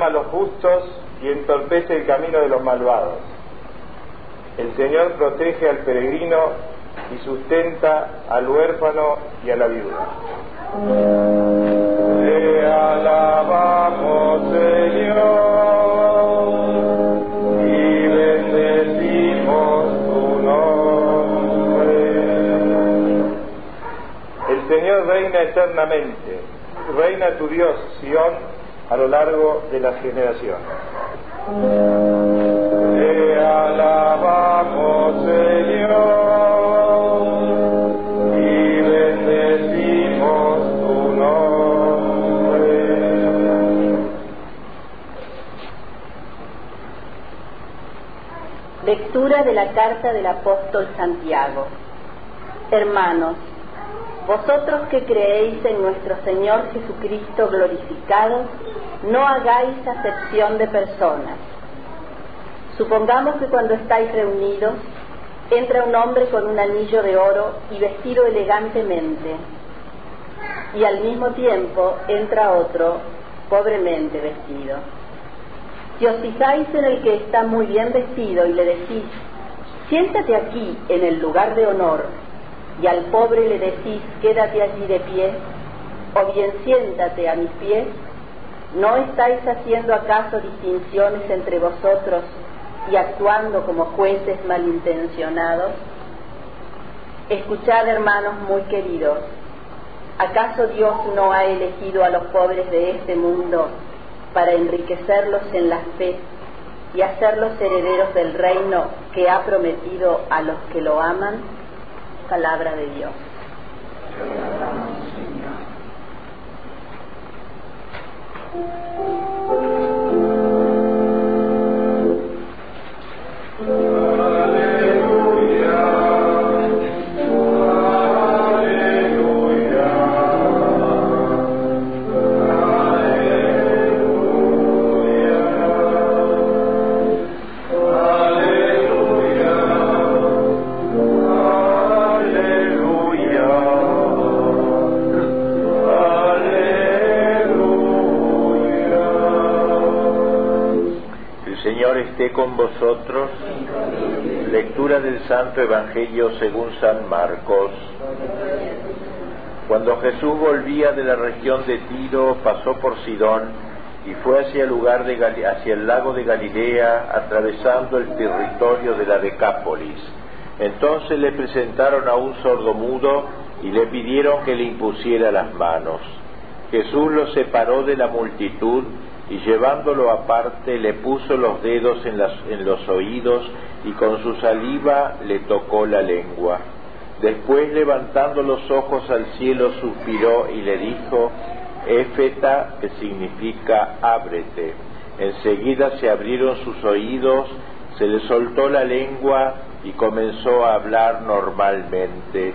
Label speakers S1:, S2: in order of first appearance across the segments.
S1: A los justos y entorpece el camino de los malvados. El Señor protege al peregrino y sustenta al huérfano y a la viuda. Te alabamos, Señor, y bendecimos tu nombre. El Señor reina eternamente, reina tu Dios, Sión, a lo largo de las generaciones. Te alabamos, Señor, y bendecimos tu nombre.
S2: Lectura de la carta del apóstol Santiago. Hermanos, vosotros que creéis en nuestro Señor Jesucristo glorificado, no hagáis acepción de personas. Supongamos que cuando estáis reunidos, entra un hombre con un anillo de oro y vestido elegantemente, y al mismo tiempo entra otro pobremente vestido. Si os fijáis en el que está muy bien vestido y le decís, siéntate aquí en el lugar de honor, y al pobre le decís, quédate allí de pie, o bien siéntate a mis pies, ¿no estáis haciendo acaso distinciones entre vosotros y actuando como jueces malintencionados? Escuchad, hermanos muy queridos, ¿acaso Dios no ha elegido a los pobres de este mundo para enriquecerlos en la fe y hacerlos herederos del reino que ha prometido a los que lo aman? Palabra de Dios.
S3: Esté con vosotros. Lectura del Santo Evangelio según San Marcos. Cuando Jesús volvía de la región de Tiro, pasó por Sidón y fue hacia el, lugar de Gali- hacia el lago de Galilea, atravesando el territorio de la Decápolis. Entonces le presentaron a un sordomudo y le pidieron que le impusiera las manos. Jesús lo separó de la multitud y llevándolo aparte le puso los dedos en, las- en los oídos y con su saliva le tocó la lengua. Después levantando los ojos al cielo suspiró y le dijo, Éfeta, que significa ábrete. Enseguida se abrieron sus oídos, se le soltó la lengua y comenzó a hablar normalmente.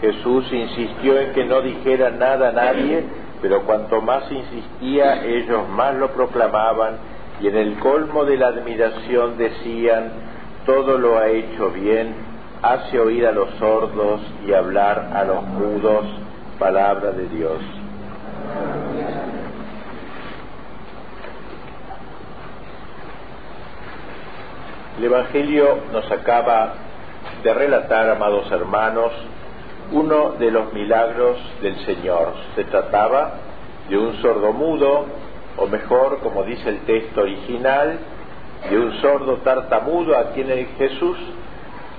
S3: Jesús insistió en que no dijera nada a nadie, pero cuanto más insistía, ellos más lo proclamaban y en el colmo de la admiración decían, todo lo ha hecho bien, hace oír a los sordos y hablar a los mudos, palabra de Dios. El Evangelio nos acaba de relatar, amados hermanos, uno de los milagros del Señor. Se trataba de un sordomudo, o mejor, como dice el texto original, de un sordo tartamudo a quien el Jesús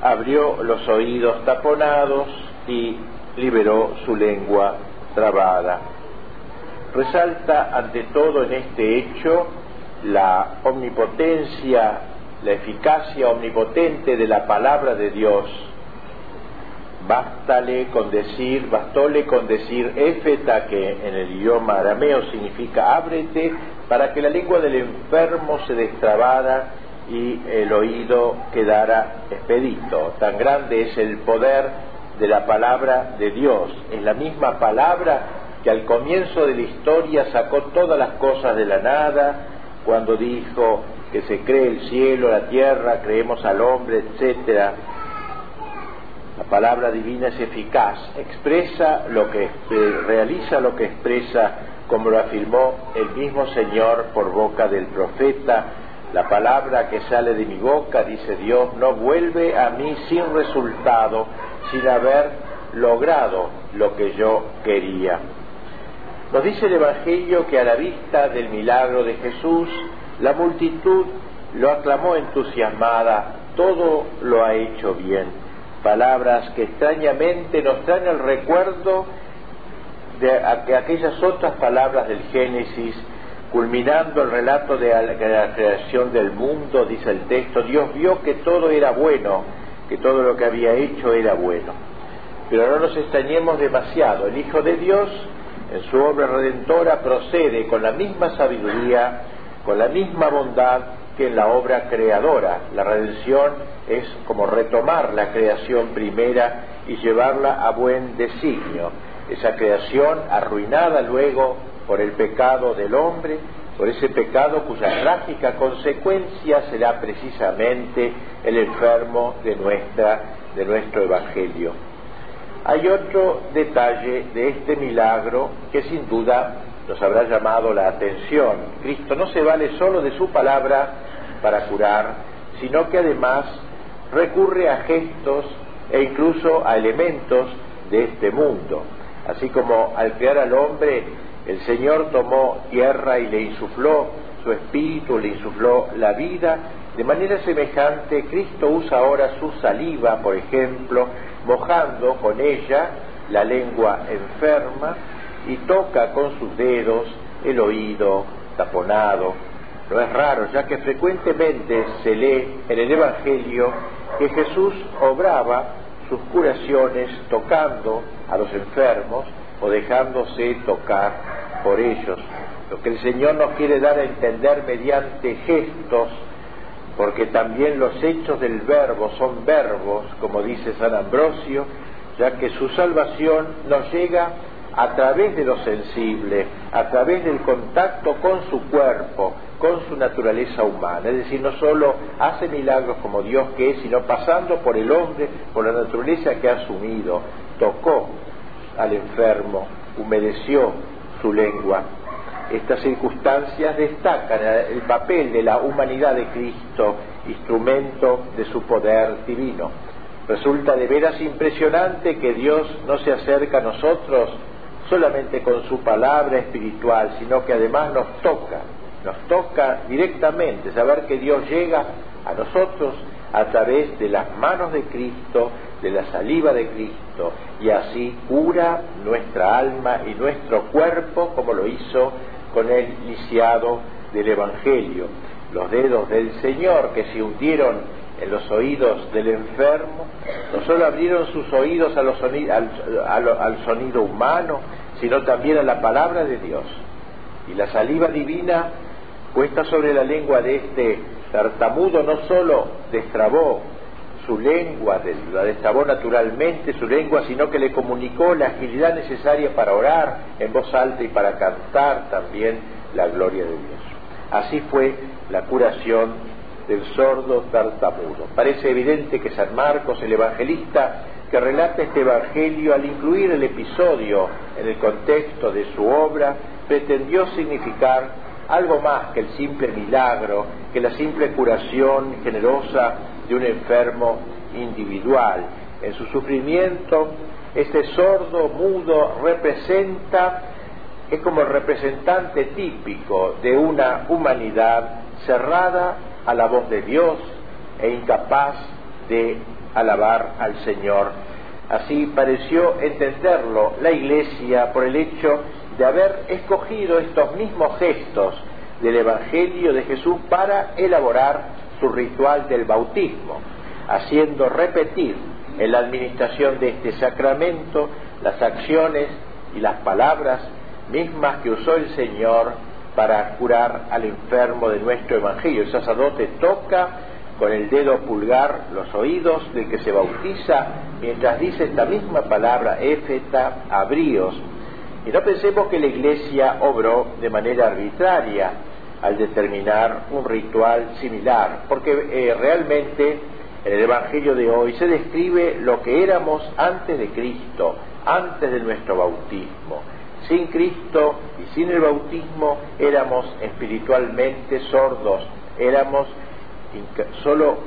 S3: abrió los oídos taponados y liberó su lengua trabada. Resalta ante todo en este hecho la omnipotencia, la eficacia omnipotente de la palabra de Dios. Bástale con decir, bastóle con decir éfeta, que en el idioma arameo significa ábrete, para que la lengua del enfermo se destrabara y el oído quedara expedito. Tan grande es el poder de la palabra de Dios. Es la misma palabra que al comienzo de la historia sacó todas las cosas de la nada, cuando dijo que se cree el cielo, la tierra, creemos al hombre, etcétera. La palabra divina es eficaz, expresa lo que realiza lo que expresa como lo afirmó el mismo Señor por boca del profeta, la palabra que sale de mi boca, dice Dios, no vuelve a mí sin resultado, sin haber logrado lo que yo quería. Nos dice el Evangelio que a la vista del milagro de Jesús, la multitud lo aclamó entusiasmada, todo lo ha hecho bien. Palabras que extrañamente nos traen el recuerdo de aquellas otras palabras del Génesis, culminando el relato de la creación del mundo, dice el texto, Dios vio que todo era bueno, que todo lo que había hecho era bueno. Pero no nos extrañemos demasiado, el Hijo de Dios en su obra redentora procede con la misma sabiduría, con la misma bondad que en la obra creadora. La redención es como retomar la creación primera y llevarla a buen designio. Esa creación arruinada luego por el pecado del hombre, por ese pecado cuya trágica consecuencia será precisamente el enfermo de, nuestra, de nuestro Evangelio. Hay otro detalle de este milagro que sin duda nos habrá llamado la atención. Cristo no se vale solo de su palabra para curar, sino que además recurre a gestos e incluso a elementos de este mundo. Así como al crear al hombre, el Señor tomó tierra y le insufló su espíritu, le insufló la vida, de manera semejante Cristo usa ahora su saliva, por ejemplo, mojando con ella la lengua enferma y toca con sus dedos el oído taponado. No es raro, ya que frecuentemente se lee en el Evangelio que Jesús obraba sus curaciones tocando a los enfermos o dejándose tocar por ellos. Lo que el Señor nos quiere dar a entender mediante gestos porque también los hechos del verbo son verbos, como dice San Ambrosio, ya que su salvación nos llega a través de lo sensible, a través del contacto con su cuerpo, con su naturaleza humana. Es decir, no solo hace milagros como Dios que es, sino pasando por el hombre, por la naturaleza que ha asumido, tocó al enfermo, humedeció su lengua, estas circunstancias destacan el papel de la humanidad de Cristo, instrumento de su poder divino. Resulta de veras impresionante que Dios no se acerca a nosotros solamente con su palabra espiritual, sino que además nos toca, nos toca directamente, saber que Dios llega a nosotros a través de las manos de Cristo, de la saliva de Cristo, y así cura nuestra alma y nuestro cuerpo como lo hizo con el lisiado del Evangelio. Los dedos del Señor que se hundieron en los oídos del enfermo, no solo abrieron sus oídos al, al sonido humano, sino también a la palabra de Dios. Y la saliva divina puesta sobre la lengua de este tartamudo no solo destrabó su lengua, la destrabó naturalmente su lengua, sino que le comunicó la agilidad necesaria para orar en voz alta y para cantar también la gloria de Dios. Así fue la curación del sordo tartamudo. Parece evidente que San Marcos, el evangelista, que relata este evangelio al incluir el episodio en el contexto de su obra, pretendió significar algo más que el simple milagro, que la simple curación generosa de un enfermo individual. En su sufrimiento, este sordo mudo representa, es como el representante típico de una humanidad cerrada a la voz de Dios e incapaz de alabar al Señor. Así pareció entenderlo la Iglesia por el hecho de haber escogido estos mismos gestos del Evangelio de Jesús para elaborar su ritual del bautismo, haciendo repetir en la administración de este sacramento las acciones y las palabras mismas que usó el Señor para curar al enfermo de nuestro Evangelio. El sacerdote toca con el dedo pulgar los oídos del que se bautiza mientras dice esta misma palabra, éfeta, abríos. Y no pensemos que la Iglesia obró de manera arbitraria, al determinar un ritual similar, porque eh, realmente en el Evangelio de hoy se describe lo que éramos antes de Cristo, antes de nuestro bautismo. Sin Cristo y sin el bautismo éramos espiritualmente sordos, éramos solo,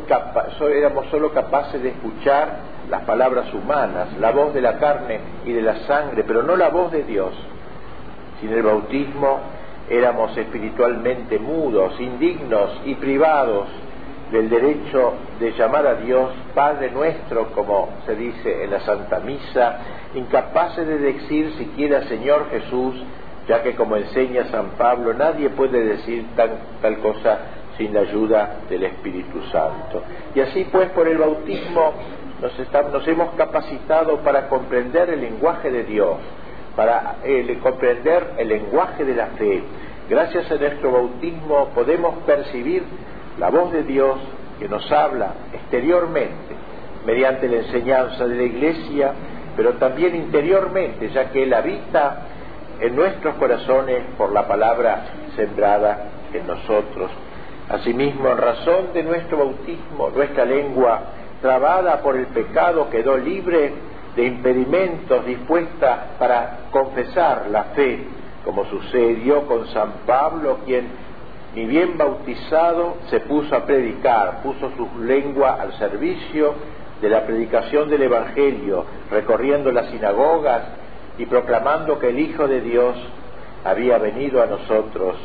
S3: éramos solo capaces de escuchar las palabras humanas, la voz de la carne y de la sangre, pero no la voz de Dios. Sin el bautismo éramos espiritualmente mudos, indignos y privados del derecho de llamar a Dios Padre nuestro, como se dice en la Santa Misa, incapaces de decir siquiera Señor Jesús, ya que como enseña San Pablo, nadie puede decir tal cosa sin la ayuda del Espíritu Santo. Y así pues por el bautismo nos, hemos capacitado para comprender el lenguaje de Dios, para eh, comprender el lenguaje de la fe. Gracias a nuestro bautismo podemos percibir la voz de Dios que nos habla exteriormente, mediante la enseñanza de la Iglesia, pero también interiormente, ya que Él habita en nuestros corazones por la palabra sembrada en nosotros. Asimismo, en razón de nuestro bautismo, nuestra lengua, trabada por el pecado, quedó libre de impedimentos, dispuesta para confesar la fe, como sucedió con San Pablo, quien, ni bien bautizado, se puso a predicar, puso su lengua al servicio de la predicación del Evangelio, recorriendo las sinagogas y proclamando que el Hijo de Dios había venido a nosotros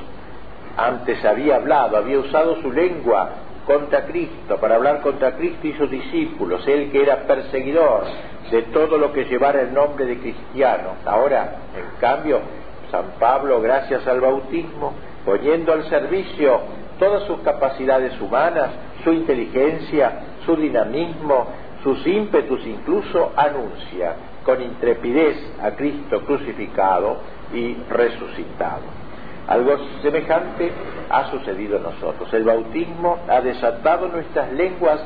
S3: antes había hablado, había usado su lengua contra Cristo, para hablar contra Cristo y sus discípulos, él que era perseguidor de todo lo que llevara el nombre de cristiano. Ahora, en cambio, San Pablo, gracias al bautismo, poniendo al servicio todas sus capacidades humanas, su inteligencia, su dinamismo, sus ímpetus incluso, anuncia con intrepidez a Cristo crucificado y resucitado. Algo semejante ha sucedido en nosotros. El bautismo ha desatado nuestras lenguas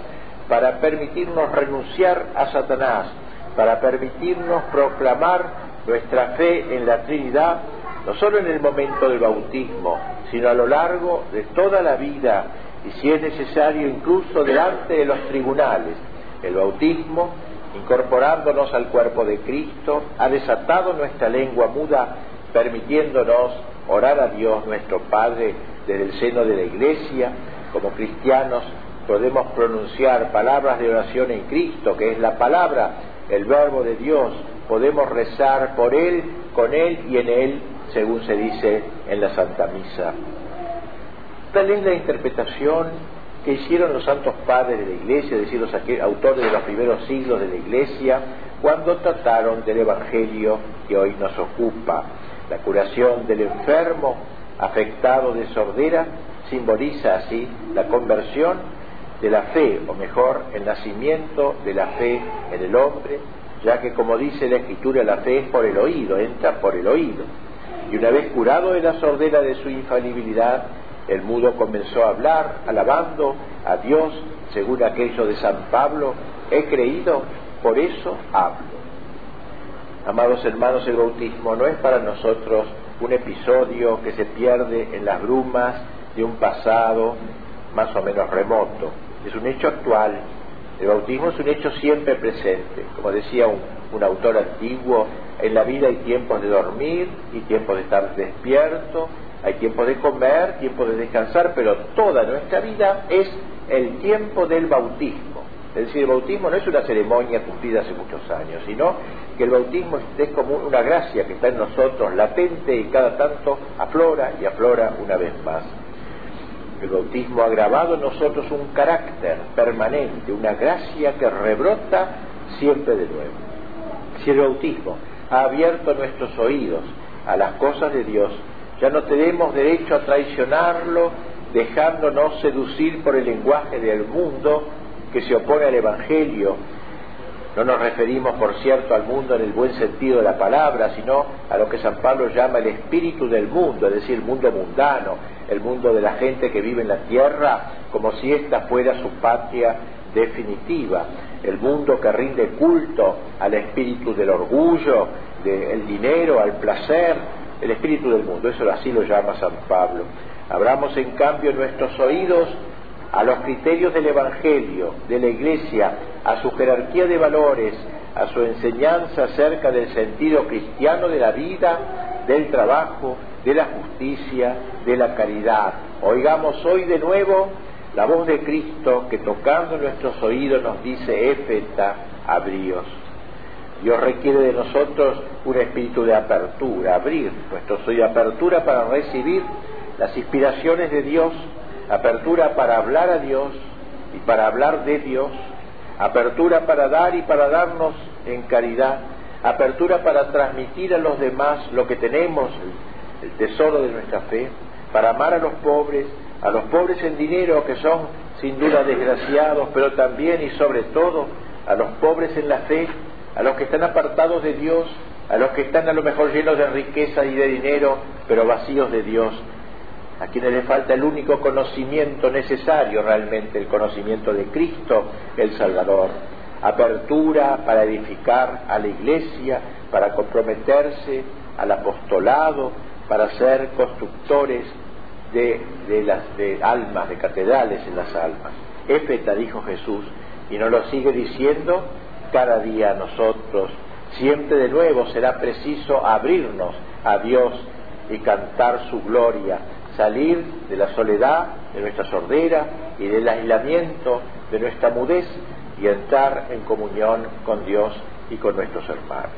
S3: para permitirnos renunciar a Satanás, para permitirnos proclamar nuestra fe en la Trinidad, no solo en el momento del bautismo, sino a lo largo de toda la vida y si es necesario incluso delante de los tribunales. El bautismo, incorporándonos al cuerpo de Cristo, ha desatado nuestra lengua muda, permitiéndonos orar a Dios nuestro Padre desde el seno de la Iglesia. Como cristianos podemos pronunciar palabras de oración en Cristo, que es la palabra, el verbo de Dios. Podemos rezar por Él, con Él y en Él, según se dice en la Santa Misa. Tal es la interpretación que hicieron los santos padres de la Iglesia, es decir, los autores de los primeros siglos de la Iglesia, cuando trataron del Evangelio que hoy nos ocupa. La curación del enfermo afectado de sordera simboliza así la conversión de la fe, o mejor, el nacimiento de la fe en el hombre, ya que como dice la escritura, la fe es por el oído, entra por el oído. Y una vez curado de la sordera de su infalibilidad, el mudo comenzó a hablar, alabando a Dios, según aquello de San Pablo, he creído, por eso hablo. Amados hermanos, el bautismo no es para nosotros un episodio que se pierde en las brumas de un pasado más o menos remoto. Es un hecho actual. El bautismo es un hecho siempre presente. Como decía un, autor antiguo, en la vida hay tiempos de dormir y tiempos de estar despierto, hay tiempos de comer, tiempos de descansar, pero toda nuestra vida es el tiempo del bautismo. Es decir, el bautismo no es una ceremonia cumplida hace muchos años, sino que el bautismo es como una gracia que está en nosotros, latente y cada tanto aflora y aflora una vez más. El bautismo ha grabado en nosotros un carácter permanente, una gracia que rebrota siempre de nuevo. Si el bautismo ha abierto nuestros oídos a las cosas de Dios, ya no tenemos derecho a traicionarlo dejándonos seducir por el lenguaje del mundo que se opone al Evangelio. No nos referimos, por cierto, al mundo en el buen sentido de la palabra, sino a lo que San Pablo llama el espíritu del mundo, es decir, el mundo mundano, el mundo de la gente que vive en la tierra, como si ésta fuera su patria definitiva, el mundo que rinde culto al espíritu del orgullo, del dinero, al placer, el espíritu del mundo, eso así lo llama San Pablo. Abramos en cambio nuestros oídos a los criterios del Evangelio, de la Iglesia, a su jerarquía de valores, a su enseñanza acerca del sentido cristiano de la vida del trabajo, de la justicia, de la caridad. Oigamos hoy de nuevo la voz de Cristo que tocando nuestros oídos nos dice, Éfeta, abríos. Dios requiere de nosotros un espíritu de apertura, abrir nuestros oídos, apertura para recibir las inspiraciones de Dios, apertura para hablar a Dios y para hablar de Dios, apertura para dar y para darnos en caridad, apertura para transmitir a los demás lo que tenemos, el tesoro de nuestra fe, para amar a los pobres, a los pobres en dinero que son sin duda desgraciados, pero también y sobre todo a los pobres en la fe, a los que están apartados de Dios, a los que están a lo mejor llenos de riqueza y de dinero, pero vacíos de Dios, a quienes les falta el único conocimiento necesario realmente, el conocimiento de Cristo, el Salvador. Apertura para edificar a la iglesia, para comprometerse al apostolado, para ser constructores de, las de almas, de catedrales en las almas. Éfeta, dijo Jesús, y nos lo sigue diciendo cada día a nosotros. Siempre de nuevo será preciso abrirnos a Dios y cantar su gloria, salir de la soledad, de nuestra sordera y del aislamiento de nuestra mudez y entrar en comunión con Dios y con nuestros hermanos.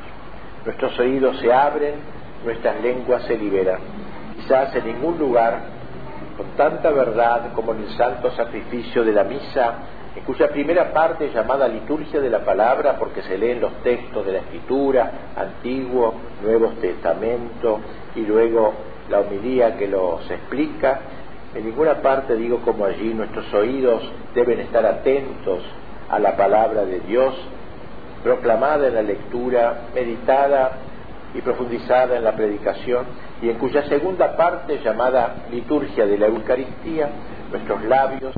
S3: Nuestros oídos se abren, nuestras lenguas se liberan. Quizás en ningún lugar, con tanta verdad como en el santo sacrificio de la misa, en cuya primera parte llamada liturgia de la palabra, porque se leen los textos de la escritura, Antiguo, Nuevo Testamento, y luego la homilía que los explica, en ninguna parte digo como allí nuestros oídos deben estar atentos a la palabra de Dios, proclamada en la lectura, meditada y profundizada en la predicación, y en cuya segunda parte, llamada liturgia de la Eucaristía, nuestros labios